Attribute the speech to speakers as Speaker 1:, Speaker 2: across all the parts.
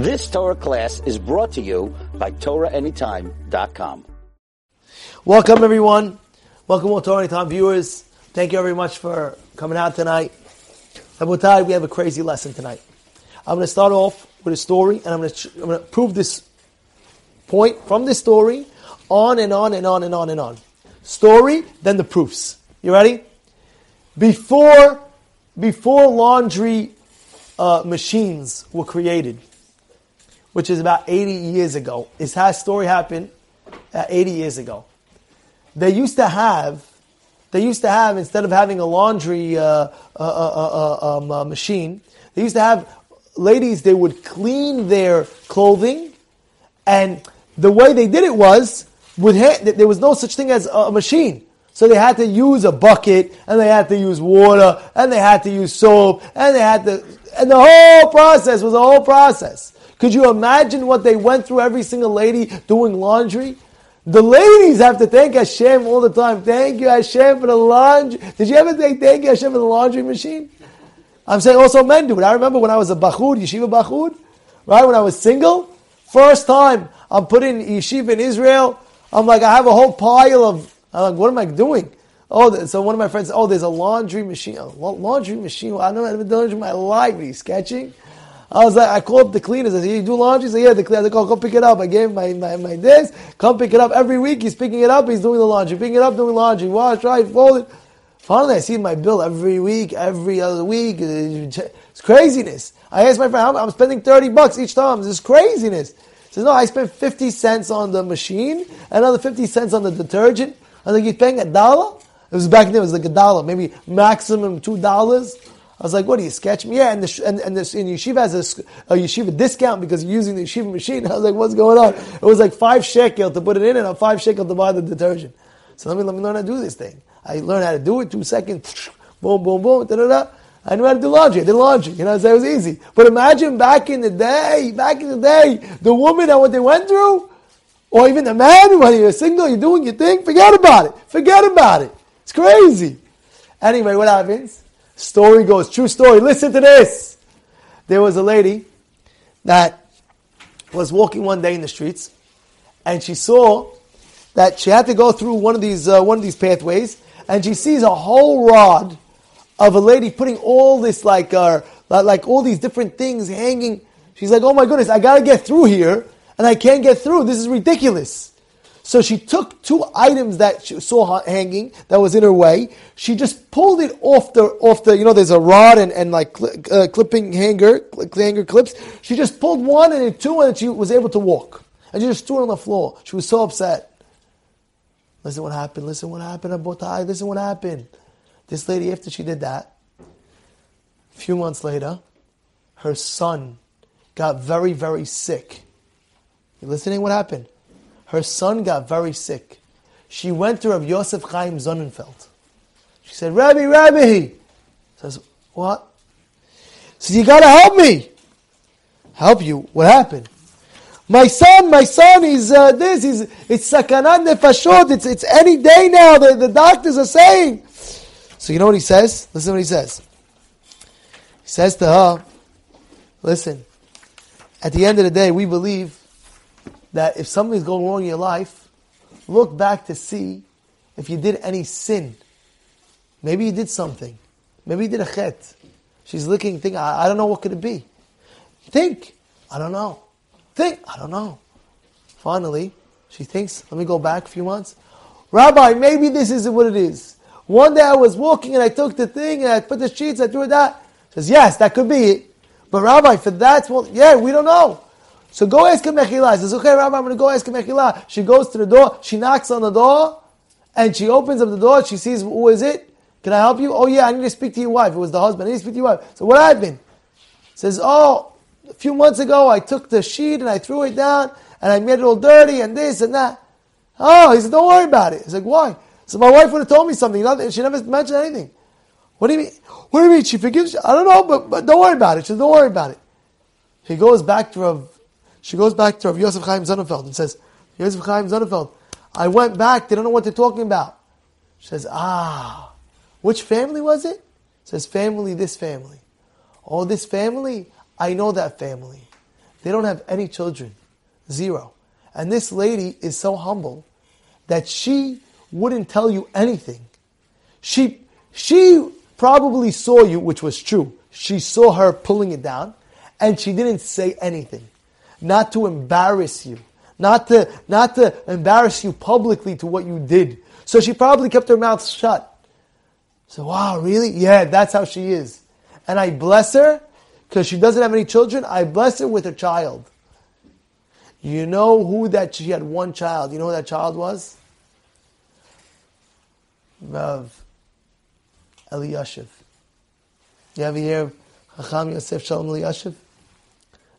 Speaker 1: This Torah class is brought to you by TorahAnytime.com.
Speaker 2: Welcome, everyone. Welcome, all Torah Anytime viewers. Thank you very much for coming out tonight. Rabotai, we have a crazy lesson tonight. I'm going to start off with a story, and I'm going to, I'm going to prove this point from this story on and on and on and on and on. Story, then the proofs. You ready? Before, before laundry uh, machines were created, which is about 80 years ago, this has story happened uh, 80 years ago. They used to have, they used to have instead of having a laundry uh, uh, uh, uh um, machine, they used to have ladies. They would clean their clothing, and the way they did it was with hand, there was no such thing as a machine. So they had to use a bucket, and they had to use water, and they had to use soap, and they had to, and the whole process was a whole process. Could you imagine what they went through, every single lady doing laundry? The ladies have to thank Hashem all the time. Thank you, Hashem, for the laundry. Did you ever say thank you, Hashem, for the laundry machine? I'm saying also men do it. I remember when I was a bachur, yeshiva bachur, right, when I was single, first time I'm putting yeshiva in Israel, I'm like, I have a whole pile of, I'm like, what am I doing? Oh, so one of my friends oh, there's a laundry machine. A laundry machine? I haven't done laundry in my life. Are you sketching? I was like, I called the cleaners. I said, you do laundry? He said, yeah, the cleaner. I said, come pick it up. I gave him my, my, my this. Come pick it up. Every week he's picking it up. He's doing the laundry. Picking it up, doing laundry. Wash, dry, fold it. Finally, I see my bill every week, every other week. It's craziness. I asked my friend, I'm spending 30 bucks each time. This is craziness. He says, no, I spent 50 cents on the machine, another 50 cents on the detergent. I was like, you're paying a dollar? It was back then, it was like a dollar, maybe maximum two dollars. I was like, what do you sketch me? Yeah, and the, and, and, the, and yeshiva has a, a, yeshiva discount because you're using the yeshiva machine. I was like, what's going on? It was like five shekel to put it in and a five shekel to buy the detergent. So let me, let me learn how to do this thing. I learned how to do it, two seconds, boom, boom, boom, da da da. I knew how to do laundry. I did laundry. You know, so it was easy. But imagine back in the day, back in the day, the woman and what they went through, or even the man, when you're single, you're doing your thing, forget about it. Forget about it. It's crazy. Anyway, what happens? Story goes, true story. Listen to this. There was a lady that was walking one day in the streets, and she saw that she had to go through one of these uh, one of these pathways, and she sees a whole rod of a lady putting all this like uh, like all these different things hanging. She's like, "Oh my goodness, I got to get through here, and I can't get through. This is ridiculous." So she took two items that she saw hanging that was in her way. She just pulled it off the off the you know there's a rod and and like cl- uh, clipping hanger hanger clips. She just pulled one and two and she was able to walk. And she just threw it on the floor. She was so upset. Listen what happened. Listen what happened. Rabotai. Listen what happened. This lady after she did that, a few months later, her son got very very sick. You listening? What happened? Her son got very sick. She went to Rav Yosef Chaim Sonnenfeld. She said, Rabbi, Rabbi. Says, what? Says, you gotta help me. Help you? What happened? My son, my son, he's uh, this, he's, it's sakanat nefashot, it's, it's any day now, the, the doctors are saying. So you know what he says? Listen what he says. He says to her, listen, at the end of the day, we believe that if something's going wrong in your life, look back to see if you did any sin. Maybe you did something. Maybe you did a chet. She's looking, think, I, I don't know what could it be. Think, I don't know. Think, I don't know. Finally, she thinks, let me go back a few months. Rabbi, maybe this isn't what it is. One day I was walking and I took the thing and I put the sheets, I threw it that. Says, yes, that could be it. But Rabbi, for that, well, yeah, we don't know. So go ask him Mechila. He says, okay, Rabbi, I'm going to go ask him Mechila. She goes to the door, she knocks on the door, and she opens up the door, she sees, who is it? Can I help you? Oh yeah, I need to speak to your wife. It was the husband. I need to speak to your wife. So what happened? Says, oh, a few months ago I took the sheet and I threw it down and I made it all dirty and this and that. Oh, he said, don't worry about it. He's like, why? So my wife would have told me something. She never mentioned anything. What do you mean? What do you mean? She forgives? I don't know, but, but don't worry about it. She said, don't worry about it. He goes back to Rav she goes back to Rav Yosef Chaim Sonnenfeld and says, Yosef Chaim Sonnenfeld, I went back, they don't know what they're talking about. She says, ah, which family was it? Says, family, this family. Oh, this family? I know that family. They don't have any children. Zero. And this lady is so humble that she wouldn't tell you anything. She, she probably saw you, which was true. She saw her pulling it down, and she didn't say anything. Not to embarrass you. Not to, not to embarrass you publicly to what you did. So she probably kept her mouth shut. So, wow, really? Yeah, that's how she is. And I bless her because she doesn't have any children. I bless her with a child. You know who that she had one child. You know who that child was? Rav Eliyashiv. You ever hear Chacham Yosef Shalom Eliyashiv?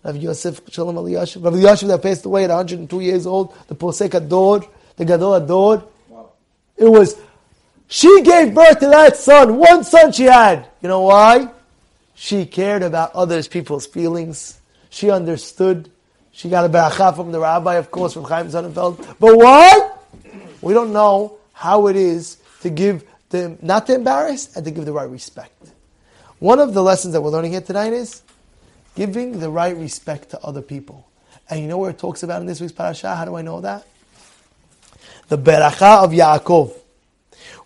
Speaker 2: Rav Yosef Shalom Eliyashiv. Rav Eliyashiv that passed away at 102 years old. The Posek Hador, the Gadol Hador. Wow. It was, she gave birth to that son. One son she had. You know why? She cared about others people's feelings. She understood. She got a beracha from the rabbi, of course, from Chaim Sonnenfeld. But why? We don't know how it is to give them, not to embarrass, and to give the right respect. One of the lessons that we're learning here tonight is giving the right respect to other people. And you know where it talks about in this week's parasha? How do I know that? The beracha of Yaakov.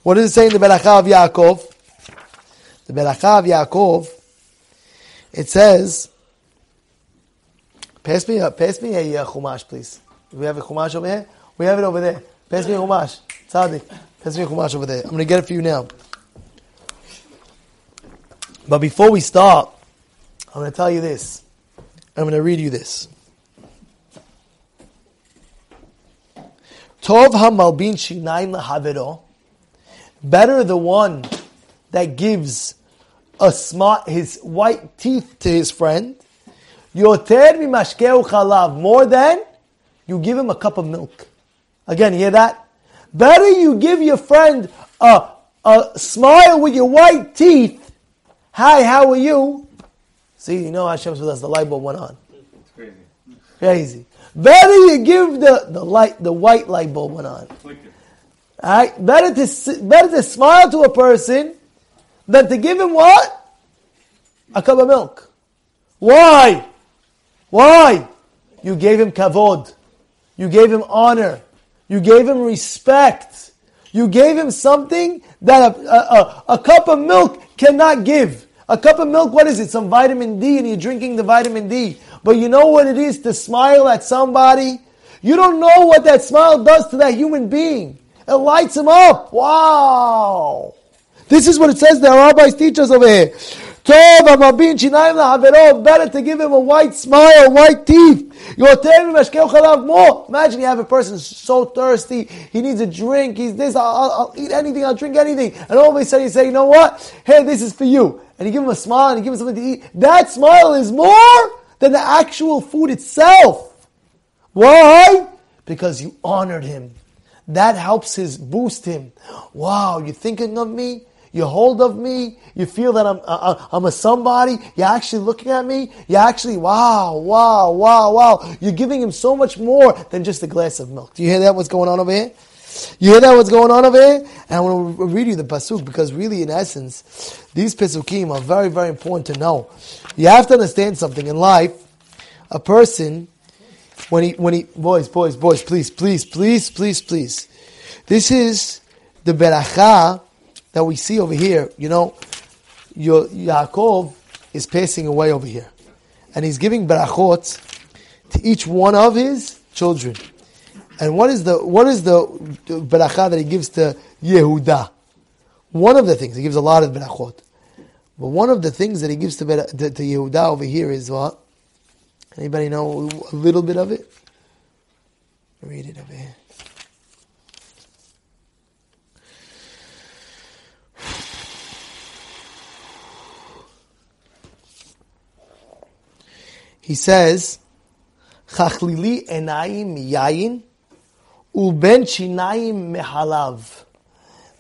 Speaker 2: What does it say in the beracha of Yaakov? The beracha of Yaakov, it says, pass me, a, pass me a uh, chumash, please. Do we have a chumash over here? We have it over there. Pass me a chumash. Tzaddik. Pass me a chumash over there. I'm going to get it for you now. But before we start, I'm going to tell you this. I'm going to read you this. Tov hamalbin shinayin lahavero. Better the one that gives a smart his white teeth to his friend. Yoter mimashkeu chalav. More than you give him a cup of milk. Again, hear that? Better you give your friend a, a smile with your white teeth. Hi, how are you? See, you know Hashem's with us. The light bulb went on. It's crazy. Crazy. Better you give the, the light, the white light bulb went on. All right, better to better to smile to a person than to give him what? A cup of milk. Why? Why? You gave him kavod. You gave him honor. You gave him respect. You gave him something that a, a, a, cup of milk cannot give. A cup of milk, what is it? Some vitamin D, and you're drinking the vitamin D. But you know what it is to smile at somebody? You don't know what that smile does to that human being. It lights him up. Wow. This is what it says the rabbis teach us over here. Better to give him a white smile, white teeth. More. Imagine you have a person so thirsty, he needs a drink. He's this. I'll, I'll, eat anything. I'll drink anything. And all of a sudden you say, you know what? Hey, this is for you. And you give him a smile and you give him something to eat. That smile is more than the actual food itself. Why? Because you honored him. That helps his boost him. Wow, you're thinking of me? you hold of me, you feel that I'm, uh, uh, I'm a somebody, you're actually looking at me, you're actually, wow, wow, wow, wow. You're giving him so much more than just a glass of milk. Do you hear that, what's going on over here? You hear that, what's going on over here? And I want to read you the pasuk because really, in essence, these pasukim are very, very important to know. You have to understand something in life. A person, when he, when he, boys, boys, boys, please, please, please, please, please. This is the beracha that we see over here, you know, your Yaakov is passing away over here. And he's giving barachot to each one of his children. And what is the what is the beracha that he gives to Yehuda? One of the things he gives a lot of barachot, but one of the things that he gives to, to, to Yehuda over here is what? Anybody know a little bit of it? Read it over here. He says, Chachlili enayim yayin uben chinayim mehalav.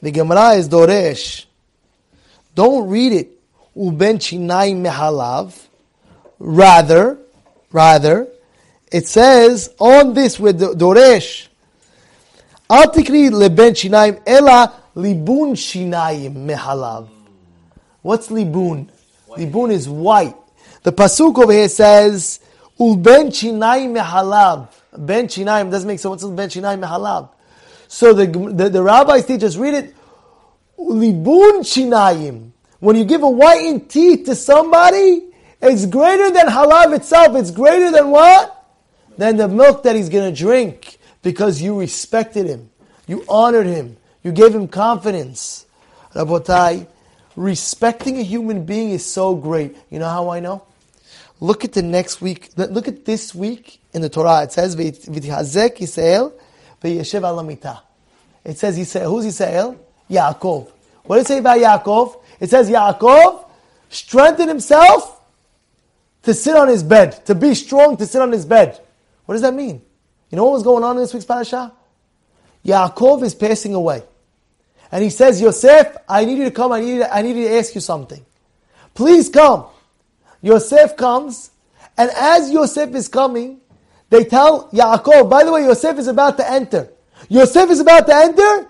Speaker 2: The Gemara is Doresh. Don't read it. Uben chinayim mehalav. Rather, rather, it says on this with Doresh. Al tikri leben chinayim ela libun chinayim mehalav. What's libun? Libun is white. The pasuk over here says, Ulben chinayim mehalav. Ben chinayim doesn't make sense. Ben chinayim mehalav? So the, the, the rabbis teach us, read it, libun chinayim. When you give a whitened teeth to somebody, it's greater than halav itself. It's greater than what? Than the milk that he's going to drink because you respected him. You honored him. You gave him confidence. Rabotai, respecting a human being is so great. You know how I know? Look at the next week. Look at this week in the Torah. It says, "V'tihazek Yisrael v'yeshev alamita." It says Yisrael. Who's Yisrael? Yaakov. What does it say about Yaakov? It says Yaakov strengthened himself to sit on his bed, to be strong to sit on his bed. What does that mean? You know what was going on in this week's parasha? Yaakov is passing away. And he says, Yosef, I need you to come, I need, I need you to ask you something. Please come. Yosef comes, and as Yosef is coming, they tell Yaakov, by the way, Yosef is about to enter. Yosef is about to enter,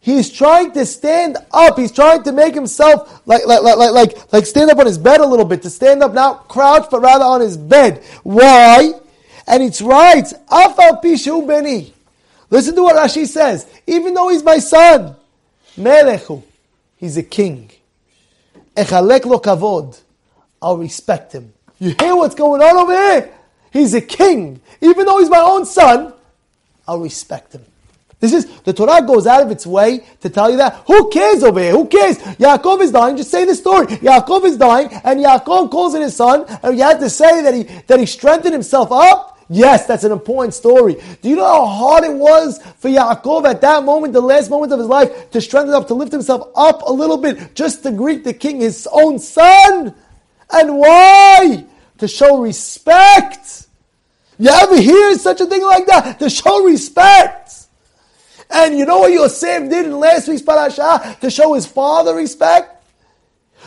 Speaker 2: He's trying to stand up. He's trying to make himself like, like, like, like, like stand up on his bed a little bit, to stand up not crouch, but rather on his bed. Why? And it's right. Afal pishu beni. Listen to what Rashi says. Even though he's my son, melechu, he's a king. Echalek lo kavod. I'll respect him. You hear what's going on over here? He's a king. Even though he's my own son, I'll respect him. This is, the Torah goes out of its way to tell you that. Who cares over here? Who cares? Yaakov is dying, just say the story. Yaakov is dying, and Yaakov calls in his son, and you have to say that he, that he strengthened himself up. Yes, that's an important story. Do you know how hard it was for Yaakov at that moment, the last moment of his life, to strengthen up, to lift himself up a little bit, just to greet the king, his own son? And why? To show respect. You ever hear such a thing like that? To show respect. And you know what Yosef did in last week's parasha to show his father respect?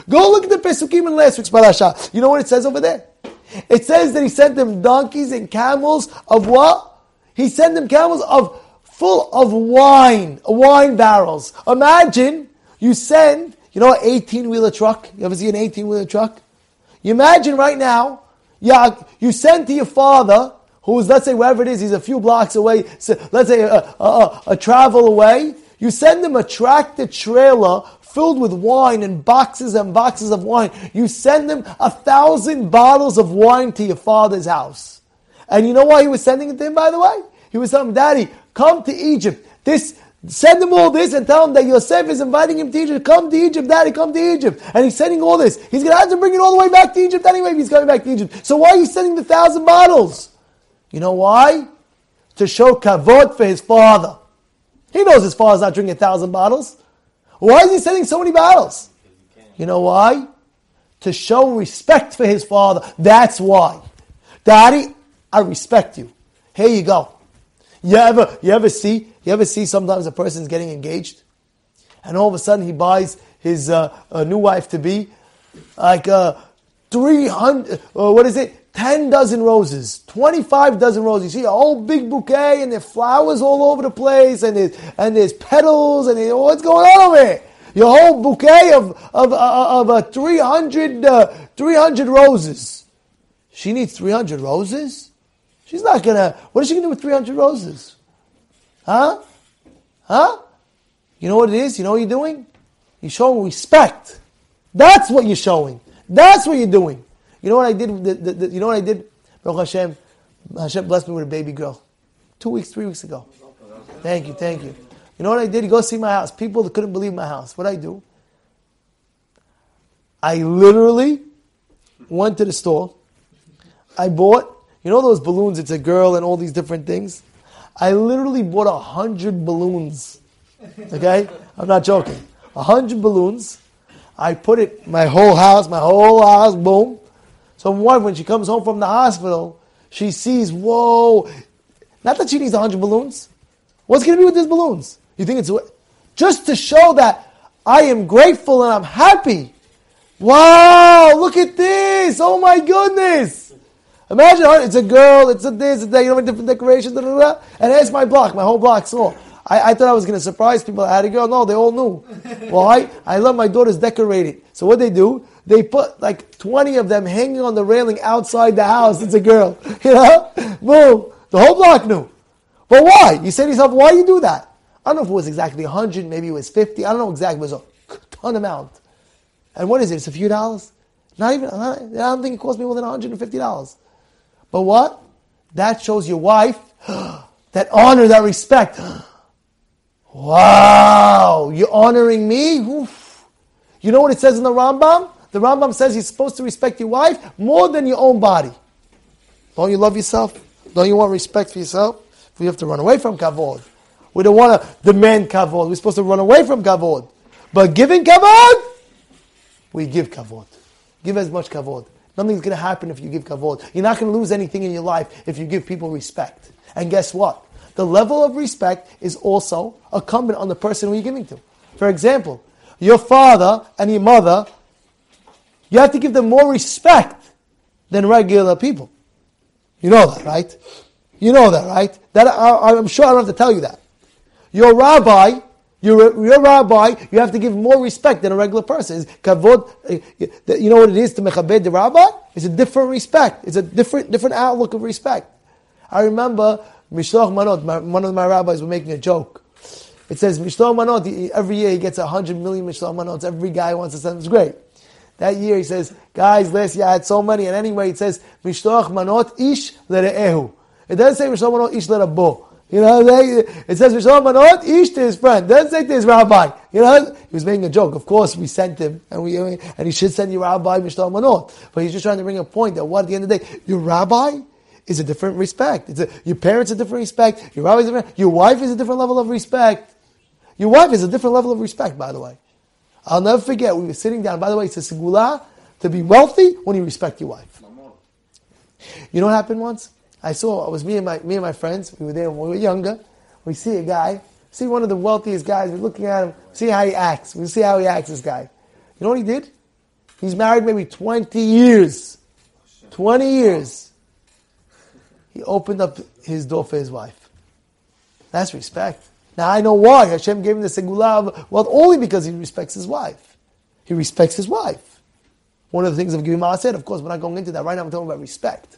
Speaker 2: Go look at the Pesukim in last week's parasha. You know what it says over there? It says that he sent them donkeys and camels of what? He sent them camels of full of wine, wine barrels. Imagine you send, you know, an 18 wheeler truck. You ever see an 18 wheeler truck? You imagine right now, yeah, you send to your father who's, let's say, wherever it is, he's a few blocks away, so let's say a, a, a, a travel away, you send him a tractor trailer filled with wine and boxes and boxes of wine. You send him a thousand bottles of wine to your father's house. And you know why he was sending it to him, by the way? He was telling him, Daddy, come to Egypt. This, send him all this and tell him that Yosef is inviting him to Egypt. Come to Egypt, Daddy, come to Egypt. And he's sending all this. He's going to have to bring it all the way back to Egypt anyway if he's coming back to Egypt. So why are you sending the thousand bottles? You know why? To show kavod for his father. He knows his father's not drinking a thousand bottles. Why is he sending so many bottles? You know why? To show respect for his father. That's why. Daddy, I respect you. Here you go. You ever, you ever see, you ever see sometimes a person's getting engaged, and all of a sudden he buys his uh, new wife to be like uh, three hundred. Uh, what is it? 10 dozen roses, 25 dozen roses. You see a whole big bouquet and there's flowers all over the place and there's, and there's petals and what's going on over here? Your whole bouquet of, of, of, of uh, 300, uh, 300 roses. She needs 300 roses? She's not gonna, what is she gonna do with 300 roses? Huh? Huh? You know what it is? You know what you're doing? You're showing respect. That's what you're showing. That's what you're doing. You know what I did? The, the, the, you know what I did? Baruch Hashem, Hashem blessed me with a baby girl. Two weeks, three weeks ago. Thank you, thank you. You know what I did? You go see my house. People that couldn't believe my house. What I do? I literally went to the store. I bought, you know those balloons, it's a girl and all these different things. I literally bought a hundred balloons. Okay? I'm not joking. A hundred balloons. I put it, my whole house, my whole house, boom. So my wife, when she comes home from the hospital, she sees, whoa, not that she needs a 100 balloons. What's going to be with these balloons? You think it's just to show that I am grateful and I'm happy. Wow, look at this. Oh my goodness. Imagine it's a girl, it's a this, it's that, you know, different decorations, da, da, da, and it's my block, my whole block saw. I, I, thought I was going to surprise people. I had a girl. No, they all knew. Why? I love my daughters decorated. So what they do? they put like 20 of them hanging on the railing outside the house. It's a girl. You know? Boom. The whole block knew. But why? You say to yourself, why you do that? I don't know if it was exactly 100, maybe it was 50. I don't know exactly. It was a ton amount. And what is it? It's a few dollars? Not even, I don't think it cost me more than $150. But what? That shows your wife that honor, that respect. Wow, you're honoring me? Oof. You know what it says in the Rambam? The Rambam says you're supposed to respect your wife more than your own body. Don't you love yourself? Don't you want respect for yourself? We have to run away from kavod. We don't want to demand kavod. We're supposed to run away from kavod. But giving kavod, we give kavod. Give as much kavod. Nothing's going to happen if you give kavod. You're not going to lose anything in your life if you give people respect. And guess what? The level of respect is also incumbent on the person who you're giving to. For example, your father and your mother, you have to give them more respect than regular people. You know that, right? You know that, right? That I, am sure I don't have to tell you that. Your rabbi, your, your rabbi, you have to give more respect than a regular person. It's kavod, eh, you know what it is to mechabed the rabbi? It's a different respect. It's a different, different outlook of respect. I remember Mishloch Manot, my, one of my rabbis were making a joke. It says Mishloch Manot, every year he gets a hundred million Mishloch Manots. Every guy wants to send It's great. That year he says, guys, last year I had so many. And anyway, it says Mishloch Manot ish lere'ehu. It doesn't say Mishloch Manot ish lerabo. You know, it says Rishon Manot ish to his friend. Doesn't say to his rabbi. You know, he was making a joke. Of course, we sent him, and we and he should send your rabbi Mishloch Manot. But he's just trying to bring a point that what at the end of the day, your rabbi is a different respect. It's a, your parents a different respect. Your rabbi is a different. Your wife is a different level of respect. Your wife is a different level of respect. By the way, I'll never forget. We were sitting down. By the way, it's a segula to be wealthy when you respect your wife. You know what happened once? I saw, it was me and my, me and my friends, we were there when we were younger. We see a guy, see one of the wealthiest guys, we're looking at him, see how he acts. We see how he acts, this guy. You know what he did? He's married maybe 20 years. 20 years. He opened up his door for his wife. That's respect. Now I know why. Hashem gave him the segula of wealth only because he respects his wife. He respects his wife. One of the things of giving said, of course, we're not going into that right now. I'm talking about respect.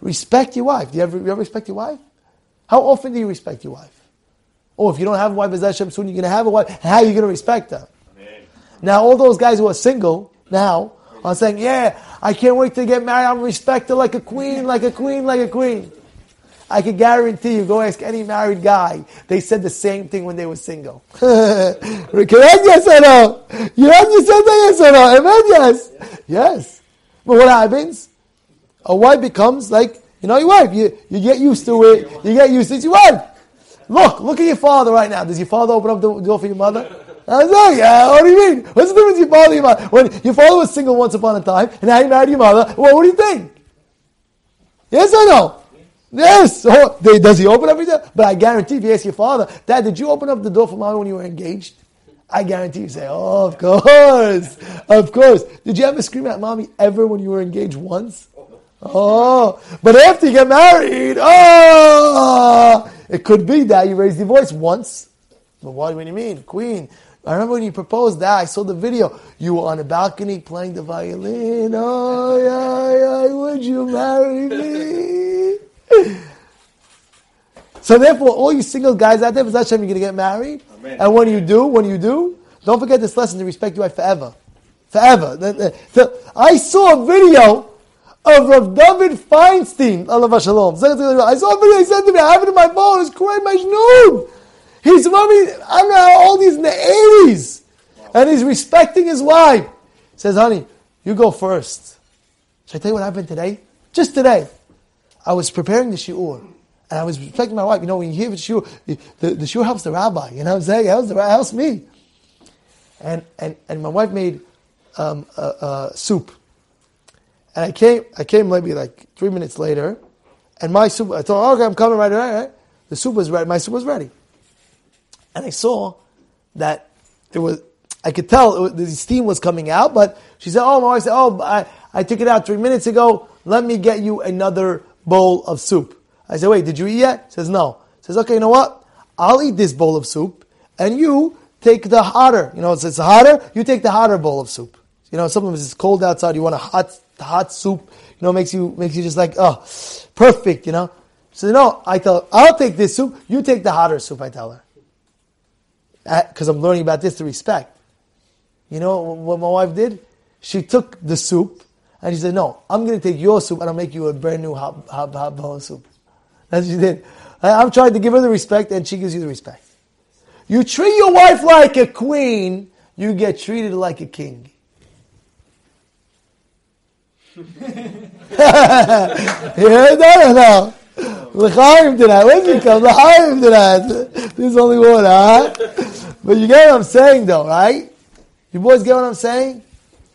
Speaker 2: Respect your wife. Do you ever, you ever respect your wife? How often do you respect your wife? Oh, if you don't have a wife, Hashem, soon you're going to have a wife. How are you going to respect her? Now, all those guys who are single now are saying, yeah, I can't wait to get married. I'm respected like a queen, like a queen, like a queen. I can guarantee you, go ask any married guy. They said the same thing when they were single. Yes or no? Yes. Yes. But what happens? A wife becomes like, you know, your wife. You, you get used to it. You get used to it. It's your wife. Look, look at your father right now. Does your father open up the door for your mother? I was like, yeah, what do you mean? What's the difference your father your mother? When your father was single once upon a time, and now you married your mother, well, what do you think? Yes or no? Yes. Oh, does he open up his door? But I guarantee if you ask your father, Dad, did you open up the door for mom when you were engaged? I guarantee you say, oh, of course. Of course. Did you ever scream at mommy ever when you were engaged once? Oh, but after you get married, oh, it could be that you raised your voice once. But what do you mean, Queen? I remember when you proposed that, I saw the video. You were on a balcony playing the violin. Oh, yeah, yeah, would you marry me? so therefore, all you single guys out there, Hashem, you're going to get married. Amen. And when you do, when you do, don't forget this lesson to respect your wife forever. Forever. I saw a video of Rav David Feinstein, Alav Shalom. I saw a video, he said to me, I have it in my phone, it's Kuwait Majnoon. He's mommy, I don't know how old he's in the 80s. And he's respecting his wife. He says, honey, you go first. Should I tell you what happened today? Just today. I was preparing the shiur. And I was respecting my wife. You know, when you hear the shiur, the, the, shiur helps the rabbi. You know what I'm saying? It helps, the, helps me. And, and, and my wife made um, soup. And I came, I came maybe like three minutes later, and my soup, I thought, okay, I'm coming right away. The soup was ready, my soup was ready. And I saw that it was, I could tell was, the steam was coming out, but she said, oh, my wife said, oh, I, I took it out three minutes ago, let me get you another bowl of soup. I said, wait, did you eat yet? Says, no. She Says, okay, you know what? I'll eat this bowl of soup, and you take the hotter, you know, it's, it's hotter, you take the hotter bowl of soup. You know, sometimes it's cold outside. You want a hot, hot soup. You know, makes you makes you just like, oh, perfect. You know. So no, I tell, I'll take this soup. You take the hotter soup. I tell her uh, because I'm learning about this to respect. You know what my wife did? She took the soup and she said, "No, I'm going to take your soup and I'll make you a brand new hot, hot, hot bowl soup." That's what she did. I'm trying to give her the respect, and she gives you the respect. You treat your wife like a queen, you get treated like a king. Yeah, no, no, no. L'chaim to that. Where's it come? L'chaim to that. There's only one, huh? But you get what I'm saying, though, right? You boys get what I'm saying?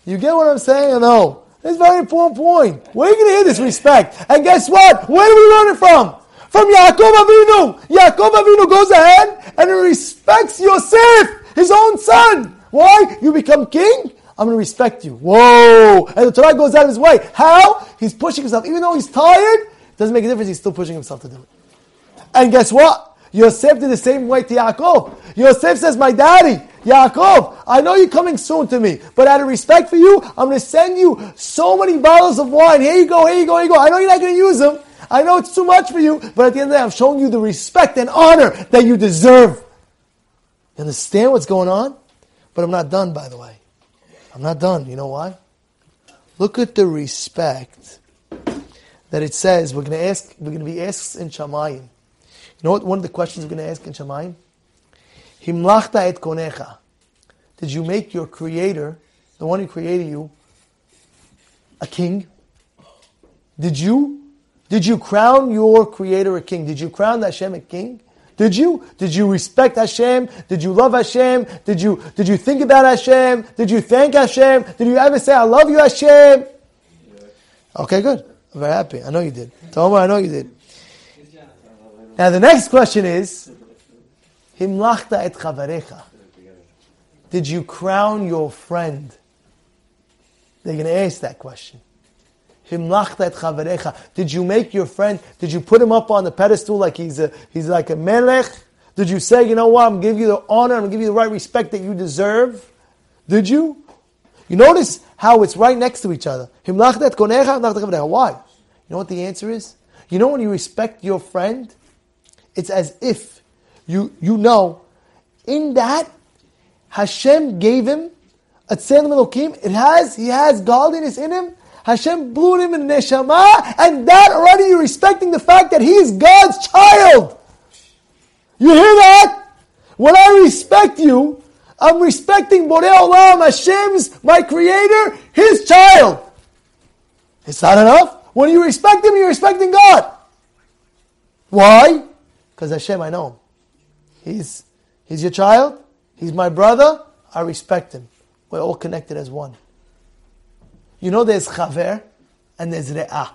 Speaker 2: You get what I'm saying or no? It's a very important point. Where are you going to hear this respect? And guess what? Where do we learn it from? From Yaakov Avinu. Yaakov Avinu goes ahead and respects Yosef, his own son. Why? You become king? I'm going to respect you. Whoa! And the Torah goes out of his way. How? He's pushing himself. Even though he's tired, doesn't make a difference. He's still pushing himself to do it. And guess what? Yosef did the same way to Yaakov. Yosef says, my daddy, Yaakov, I know you're coming soon to me, but out of respect for you, I'm going to send you so many bottles of wine. Here you go, here you go, here you go. I know you're not going to use them. I know it's too much for you, but at the end of the day, I'm showing you the respect and honor that you deserve. You understand what's going on? But I'm not done, by the way. I'm not done. You know why? Look at the respect that it says we're going to ask. We're going to be asked in Shamayim. You know what? One of the questions we're going to ask in Shamayim. Himlachta et konecha. Did you make your creator, the one who created you, a king? Did you? Did you crown your creator a king? Did you crown Hashem a king? Did you? Did you respect Hashem? Did you love Hashem? Did you, did you think about Hashem? Did you thank Hashem? Did you ever say, I love you, Hashem? Okay, good. I'm very happy. I know you did. Tomer, I know you did. Now the next question is, Himlachta et chavarecha. Did you crown your friend? They're going to ask that question. Did you make your friend, did you put him up on the pedestal like he's a, he's like a melech? Did you say, you know what, I'm give you the honor, I'm give you the right respect that you deserve? Did you? You notice how it's right next to each other. Why? You know what the answer is? You know when you respect your friend, it's as if you, you know, in that, Hashem gave him a Tzelem Elokim. It has, he has godliness in him. Hashem blew him in neshama, and that already you're respecting the fact that he is God's child. You hear that? When I respect you, I'm respecting Borei Olam, Hashem's my creator, his child. It's not enough. When you respect him, you're respecting God. Why? Because Hashem, I know him. He's, he's your child. He's my brother. I respect him. We're all connected as one. You know there's chaver and there's re'ah.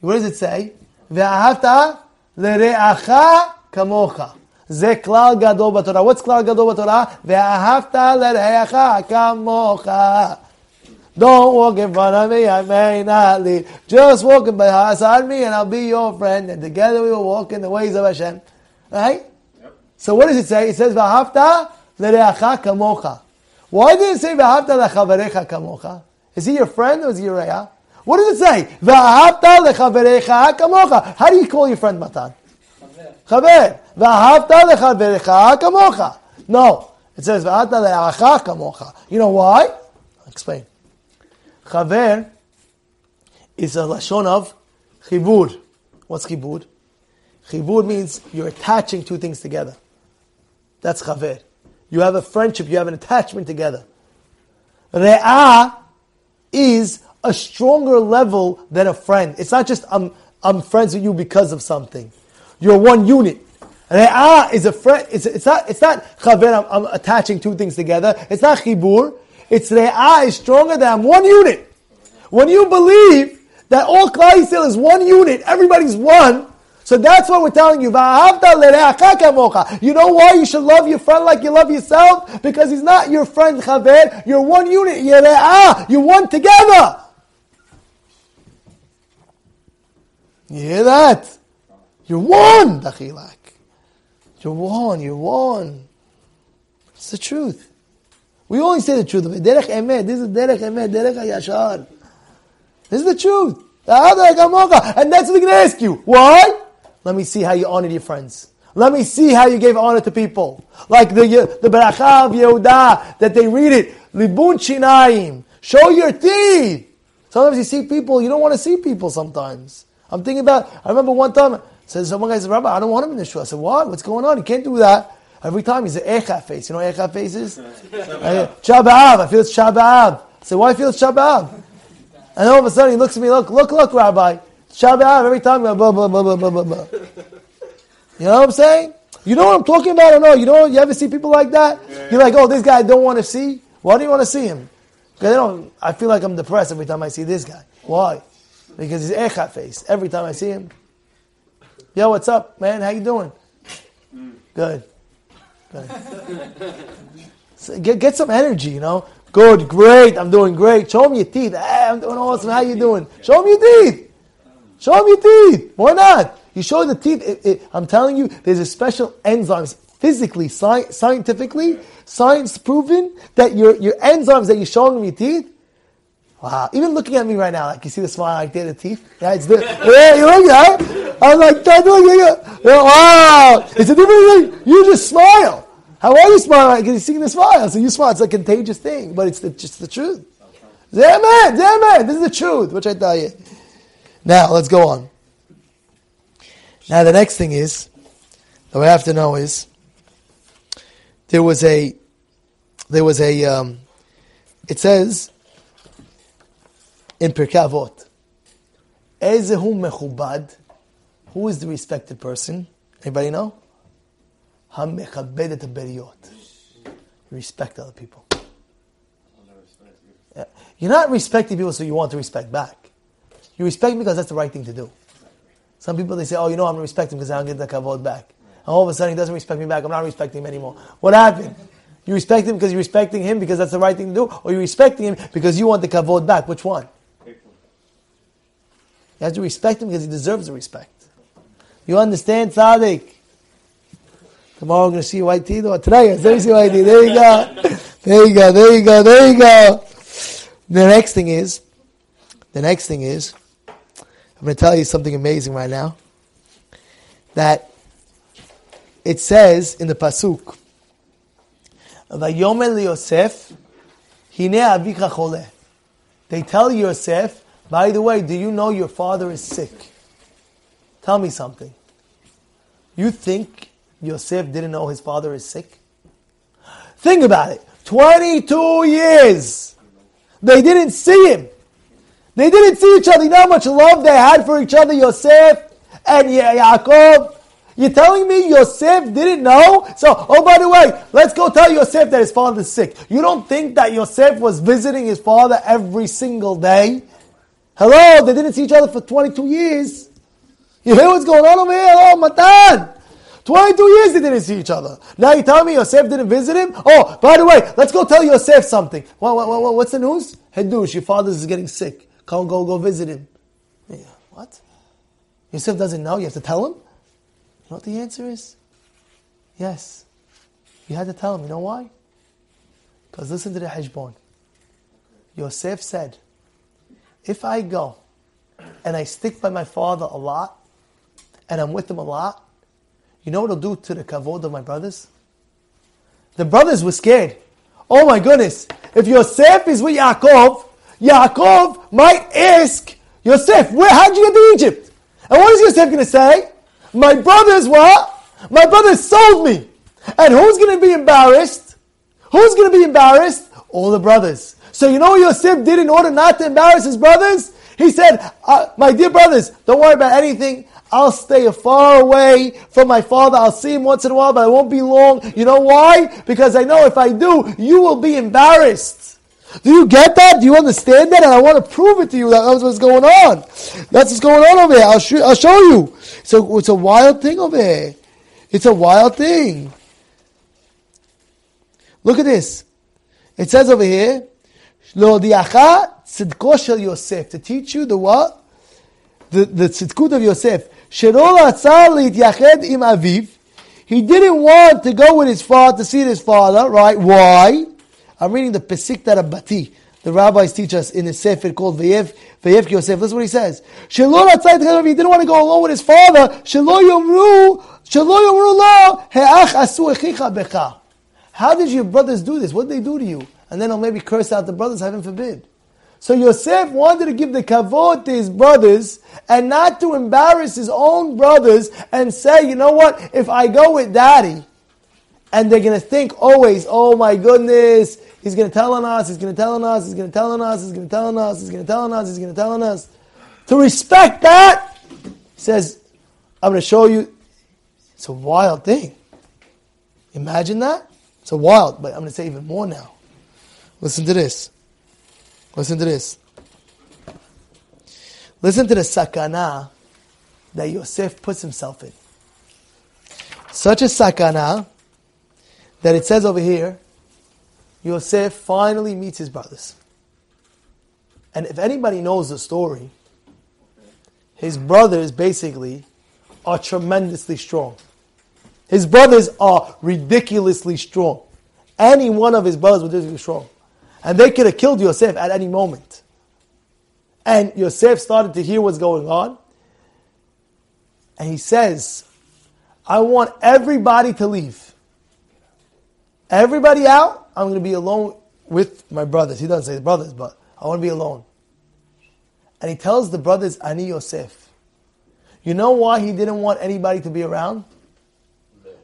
Speaker 2: What does it say? Ve'ahavta le're'acha kamocha. זה כלל גדול בתורה. What's כלל גדול בתורה? ואהבת לרעך כמוך. Don't walk in front of me, I may not lead. Just walk beside me and I'll be your friend and together we will walk in the ways of Hashem. Right? Yep. So what does it say? It says, ואהבת לרעך כמוך. Why did it say, ואהבת לחבריך כמוך? Is he your friend or is he your Re'ah? What does it say? How do you call your friend Matan? Chaver. No. It says. You know why? I'll explain. Chaver is a lashon of chibur. What's chibur? Chibur means you're attaching two things together. That's chaver. You have a friendship, you have an attachment together. Re'ah is a stronger level than a friend. It's not just I'm, I'm friends with you because of something. You're one unit. Re'ah is a friend. It's, it's not, it's not chaver, I'm, I'm attaching two things together. It's not chibur. It's re'ah is stronger than one unit. When you believe that all Yisrael is one unit, everybody's one, so that's what we're telling you. You know why you should love your friend like you love yourself? Because he's not your friend, Chaver. You're one unit. You're one together. You hear that? You're one, Dachilak. You're one. You're one. It's the truth. We only say the truth. Derech emet. This is derech emet. Derech hayashar. This is the truth. And that's what we're going to ask you. Why? Let me see how you honored your friends. Let me see how you gave honor to people. Like the, uh, the Beracha of Yehuda, that they read it. Libun chinaim. Show your teeth. Sometimes you see people, you don't want to see people sometimes. I'm thinking about, I remember one time, says someone guy said, Rabbi, I don't want him in the shul. I said, what? What's going on? You can't do that. Every time he's an Echa face. You know what Echa face is? Shabbat I feel it's Shabbat I said, why feel it's Shabbat And all of a sudden he looks at me, look, look, look, Rabbi. Shabbat every time, blah, blah, blah, blah, blah, blah. You know what I'm saying? You know what I'm talking about or no? You know, you ever see people like that? You're like, oh, this guy I don't want to see. Why do you want to see him? Because I don't. I feel like I'm depressed every time I see this guy. Why? Because he's echat face. Every time I see him. Yo, what's up, man? How you doing? Good. Good. So get get some energy, you know. Good, great. I'm doing great. Show me your teeth. Hey, I'm doing awesome. How you doing? Show me your teeth. Show me your teeth. Why not? You show the teeth. It, it, I'm telling you, there's a special enzymes physically, sci- scientifically, science proven that your, your enzymes that you're showing in your teeth. Wow. Even looking at me right now, like you see the smile like there, the teeth. Yeah, it's the, yeah, you look at it. I'm like, yeah, wow. It's a different thing. You just smile. How are you smiling? Because you're seeing the smile. So you smile. It's a contagious thing, but it's the, just the truth. Damn man. This is the truth, which I tell you. Now, let's go on. Now the next thing is, that we have to know is, there was a, there was a, um, it says in Pirkei Avot, Ezehu mechubad, who is the respected person? Anybody know? Hammechabedet beriot. Respect other people. You're not respecting people so you want to respect back. You respect because that's the right thing to do. Some people they say, "Oh, you know, I'm respecting him because I don't get the kavod back." And all of a sudden, he doesn't respect me back. I'm not respecting him anymore. What happened? You respect him because you're respecting him because that's the right thing to do, or you're respecting him because you want the kavod back. Which one? You have to respect him because he deserves the respect. You understand, Tzaddik? Tomorrow we're going to see white teeth. Or today, me see white teeth. There you go. There you go. There you go. There you go. The next thing is, the next thing is, I'm going to tell you something amazing right now. That it says in the pasuk, "Vayomer Yosef, hine avika chole." They tell Yosef, by the way, do you know your father is sick? Tell me something. You think Yosef didn't know his father is sick? Think about it. 22 years. They didn't see him. They didn't see each other. You know how much love they had for each other, Yosef and Yaakov? You're telling me Yosef didn't know? So, oh, by the way, let's go tell Yosef that his father is sick. You don't think that Yosef was visiting his father every single day? Hello, they didn't see each other for 22 years. You hear what's going on over here? Oh, Matan! 22 years they didn't see each other. Now you tell me Yosef didn't visit him? Oh, by the way, let's go tell Yosef something. What, what, what, what's the news? Hadush, your father is getting sick. Go, go, go visit him. Yeah, what? Yosef doesn't know. You have to tell him? You know what the answer is? Yes. You had to tell him. You know why? Because listen to the Heshbon. Yosef said, if I go and I stick by my father a lot, and I'm with him a lot, you know what it'll do to the kavod of my brothers? The brothers were scared. Oh my goodness. If Yosef is with Yaakov, Yaakov might ask Yosef, where, how'd you get to Egypt? And what is Yosef going to say? My brothers what? My brothers sold me. And who's going to be embarrassed? Who's going to be embarrassed? All the brothers. So you know what Yosef did in order not to embarrass his brothers? He said, uh, my dear brothers, don't worry about anything. I'll stay far away from my father. I'll see him once in a while, but I won't be long. You know why? Because I know if I do, you will be embarrassed. Do you get that? Do you understand that? And I want to prove it to you. That that's what's going on. That's what's going on over here. I'll, sh- I'll show you. So it's a wild thing over here. It's a wild thing. Look at this. It says over here, Lo diacha tzidko shel Yosef. To teach you the what? The, the tzidkut of Yosef. Shelo ratzah li'tyached im aviv. He didn't want to go with his father, to see his father, right? Why? I'm reading the Pesikta Rabbati. The rabbis teach us in a sefer called Vayev Vayev Yosef. Listen what he says. Shelo ratzai He didn't want to go along with his father. Shelo yomru Shelo yomru lo he'ach asu echicha becha. How did your brothers do this? What did they do to you? And then I'll maybe curse out the brothers. Heaven forbid. So Yosef wanted to give the kavod to his brothers and not to embarrass his own brothers and say, you know what, if I go with daddy, and they're going to think always, oh my goodness, he's going to tell on us, he's going to tell on us, he's going to tell on us, he's going to tell on us, he's going to tell on us, he's going to tell on us. To respect that, he says, I'm going to show you. It's a wild thing. Imagine that. It's a wild, but I'm going to say even more now. Listen to this. Listen to this. Listen to the sakana that Yosef puts himself in. Such a sakana that it says over here, Yosef finally meets his brothers. And if anybody knows the story, his brothers basically are tremendously strong. His brothers are ridiculously strong. Any one of his brothers was ridiculously strong. And they could have killed Yosef at any moment. And Yosef started to hear what's going on. And he says, I want everybody to leave. Everybody out, I'm going to be alone with my brothers. He doesn't say brothers, but I want to be alone. And he tells the brothers, Ani Yosef. You know why he didn't want anybody to be around?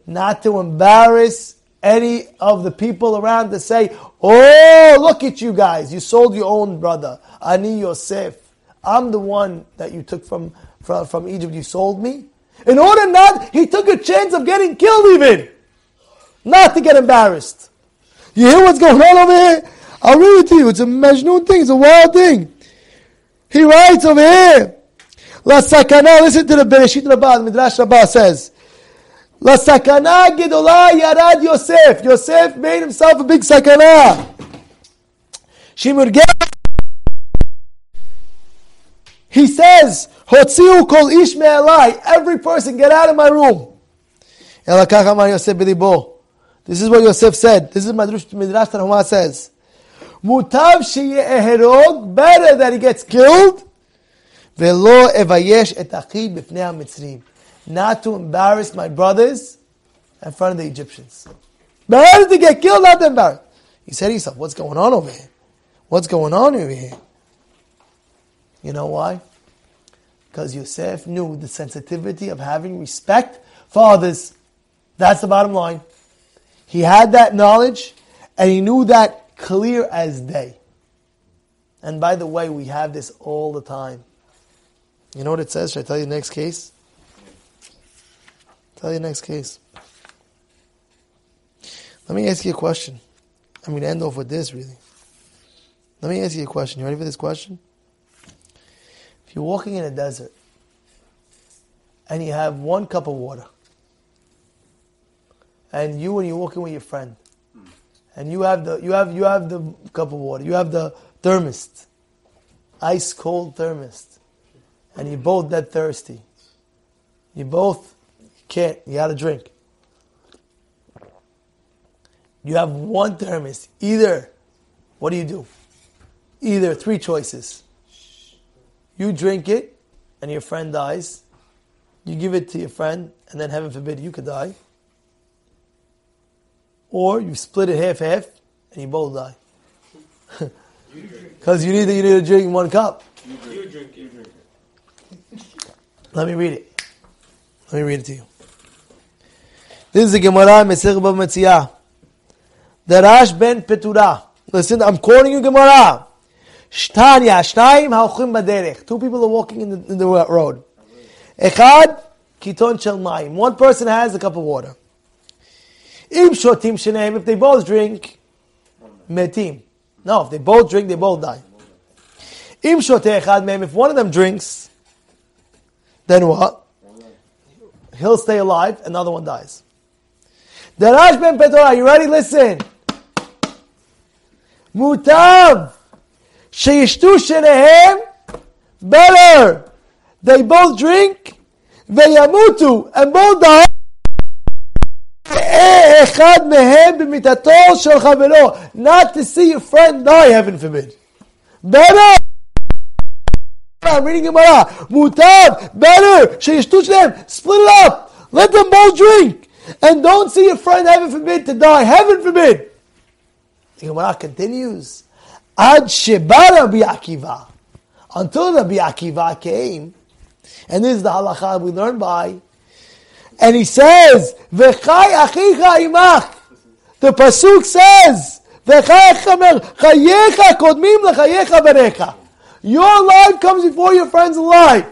Speaker 2: Not to embarrass any of the people around to say, Oh, look at you guys. You sold your own brother. Ani Yosef. I'm the one that you took from, from, from Egypt. You sold me. In order not, he took a chance of getting killed even. Not to get embarrassed. You hear what's going on over here? I'll read it to you. It's a Majnun thing. It's a wild thing. He writes over here. La sakana, listen to the Bereshit Rabbah, Midrash Rabbah says. La sakana gedola yarad Yosef. Yosef made himself a big sakana. Shimur He says, Hotziu kol ish me'alai. Every person get out of my room. This is what Yosef said. This is Madrush Midrash Tanhuma says. Mutav sheyeherog, better that he gets killed. Velo evayesh et achi not to embarrass my brothers in front of the Egyptians. Better to get killed, not to embarrass. He said to himself, what's going on over here? What's going on over here? You know why? Because Yosef knew the sensitivity of having respect for others. That's the bottom line. He had that knowledge, and he knew that clear as day. And by the way, we have this all the time. You know what it says? Should I tell you the next case? Tell you next case. Let me ask you a question. I'm going to end off with this, really. Let me ask you a question. You ready for this question? If you're walking in a desert and you have one cup of water, and you and you're walking with your friend, and you have the you have you have the cup of water, you have the thermos, ice cold thermos, and you're both dead thirsty. You both can't. You got to drink. You have one thermos. Either, what do you do? Either three choices. You drink it, and your friend dies. You give it to your friend, and then heaven forbid you could die. Or you split it half half, and you both die. Because you need you need to drink one cup. Let me read it. Let me read it to you. This is the Gemara Mesech Bava Metzia. Darash ben Petura. Listen, I'm quoting you Gemara. Shtanya, Shtayim ha'ochim baderech. Two people are walking in the, in the road. Echad, kiton shel. One person has a cup of water. Im shotim sheneim. If they both drink, metim. No, if they both drink, they both die. Im meim. If one of them drinks, then what? He'll stay alive, another one dies. Darash ben Petura, you ready? Listen. Mutav sheyishtu shenehem better. They both drink, veyamutu, and both die. אחד מהם במיתתו של חברו. Not to see your friend die, heaven forbid. Better! I'm reading Gemara. Mutav, better, שישתו שניהם, split it up. Let them both drink. And don't see your friend, heaven forbid, to die. Heaven forbid. The Gemara continues. Ad sheba Rabbi Akiva. Until Rabbi Akiva came, and this is the halacha we learn by, and he says, V'chai achicha imach. The pasuk says, chayecha kodmim lechayecha berecha. Your life comes before your friend's life.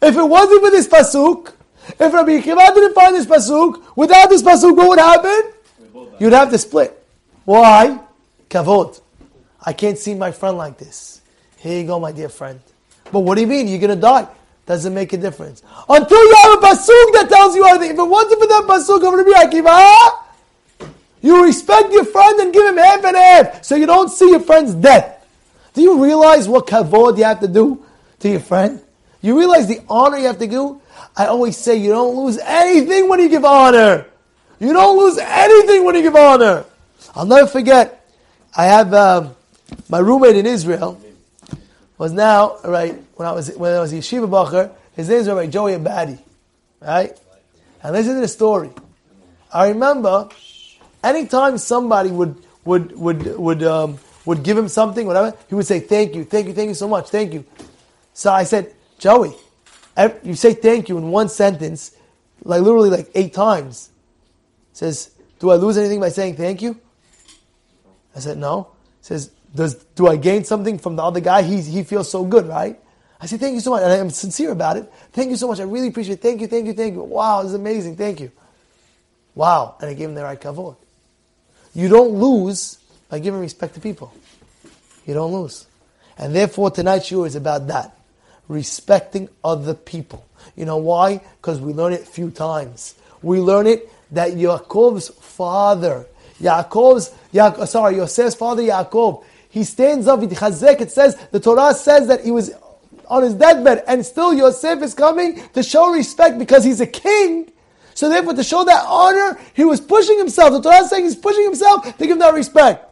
Speaker 2: If it wasn't for this pasuk, if Rabbi Akiva didn't find this pasuk, without this pasuk, what would happen? You'd have to split. Why? Kavod. I can't see my friend like this. Here you go, my dear friend. But what do you mean? You're going to die. Doesn't make a difference. Until you have a pasuk that tells you anything. If it wasn't for that pasuk of Rabbi Akiva, you respect your friend and give him half and half so you don't see your friend's death. Do you realize what kavod you have to do to your friend? You realize the honor you have to do? I always say you don't lose anything when you give honor. You don't lose anything when you give honor. I'll never forget. I have um, my roommate in Israel was now right when I was when I was yeshiva bacher. His name is Rabbi Joey Abadi, right? And listen to the story. I remember anytime somebody would would would would um, would give him something, whatever, he would say thank you, thank you, thank you so much, thank you. So I said, Joey, you say thank you in one sentence, like literally like eight times. says, do I lose anything by saying thank you? I said, no. says, does, do I gain something from the other guy? He, he feels so good, right? I say, thank you so much. And I'm sincere about it. Thank you so much. I really appreciate it. Thank you, thank you, thank you. Wow, this is amazing. Thank you. Wow. And I gave him the right kavod. You don't lose by giving respect to people. You don't lose. And therefore, tonight's show is about that. Respecting other people. You know why? Because we learn it a few times. We learn it that Yaakov's father, Yaakov's, Ya- sorry, Yosef's father Yaakov, he stands up, it says, the Torah says that he was on his deathbed, and still Yosef is coming to show respect because he's a king. So therefore, to show that honor, he was pushing himself. The Torah is saying he's pushing himself to give that respect.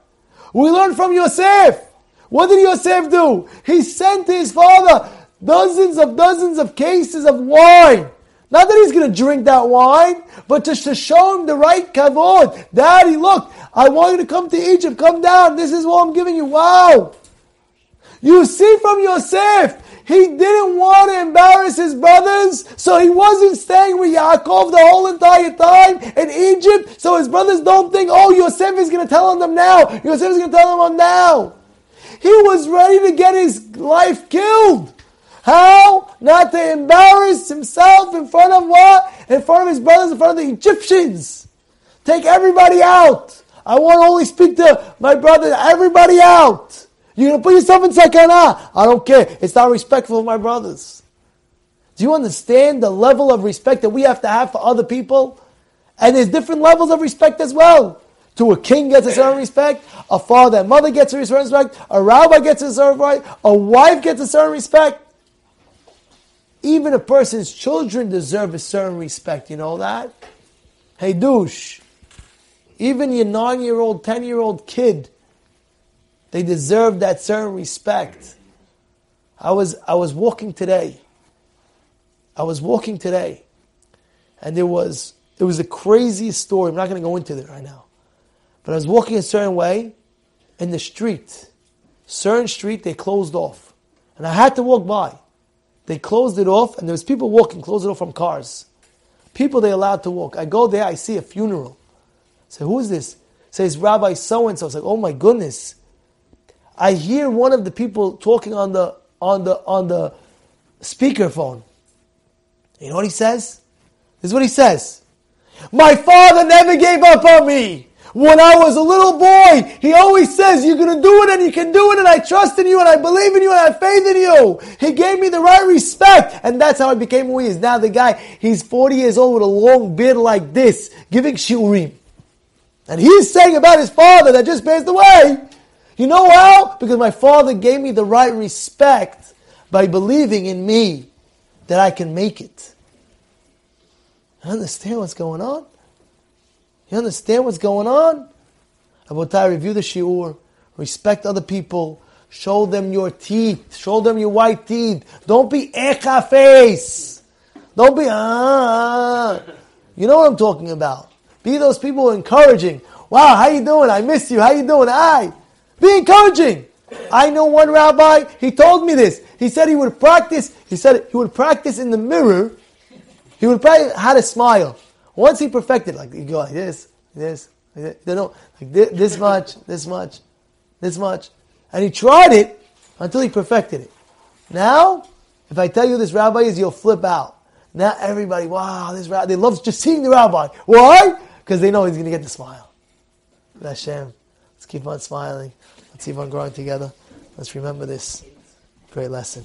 Speaker 2: We learn from Yosef. What did Yosef do? He sent to his father dozens of dozens of cases of wine. Not that he's going to drink that wine, but just to show him the right kavod. Daddy, look, I want you to come to Egypt. Come down. This is what I'm giving you. Wow. You see from Yosef, he didn't want to embarrass his brothers, so he wasn't staying with Yaakov the whole entire time in Egypt, so his brothers don't think, oh, Yosef is going to tell on them now. Yosef is going to tell them on now. He was ready to get his life killed. How? Not to embarrass himself in front of what? In front of his brothers, in front of the Egyptians. Take everybody out. I want only speak to my brother, everybody out. You're going to put yourself in sakana. I don't care. It's not respectful of my brothers. Do you understand the level of respect that we have to have for other people? And there's different levels of respect as well. To a king gets a certain respect, a father and mother gets a certain respect, a rabbi gets a certain right, a wife gets a certain respect. Even a person's children deserve a certain respect. You know that? Hey, douche. Even your nine year old, ten year old kid, they deserve that certain respect. I was, I was walking today. I was walking today. And there was, it was the craziest story. I'm not going to go into it right now. But I was walking a certain way in the street. Certain street, they closed off. And I had to walk by. They closed it off, and there was people walking, closed it off from cars. People they allowed to walk. I go there, I see a funeral. I say, who is this? Says Rabbi so and so. It's like, oh my goodness. I hear one of the people talking on the on the on the speakerphone. You know what he says? This is what he says. My father never gave up on me. When I was a little boy, he always says, you're going to do it and you can do it and I trust in you and I believe in you and I have faith in you. He gave me the right respect and that's how I became who he is. Now the guy, he's 40 years old with a long beard like this, giving shiurim. And he's saying about his father that just passed away. You know how? Because my father gave me the right respect by believing in me that I can make it. I understand what's going on. You understand what's going on? Rabotai, review the shiur, respect other people, show them your teeth, show them your white teeth. Don't be echa face. Don't be ah. You know what I'm talking about. Be those people encouraging. Wow, how you doing? I miss you. How you doing? I Be encouraging. I know one rabbi, he told me this. He said he would practice, he said he would practice in the mirror. He would practice how to smile. Once he perfected, like you go like this, this, this, you know, like this, this much, this much, this much. And he tried it until he perfected it. Now, if I tell you this rabbi is, you'll flip out. Now everybody, wow, this rabbi, they love just seeing the rabbi. Why? Because they know he's going to get the smile. Hashem, let's keep on smiling. Let's keep on growing together. Let's remember this great lesson.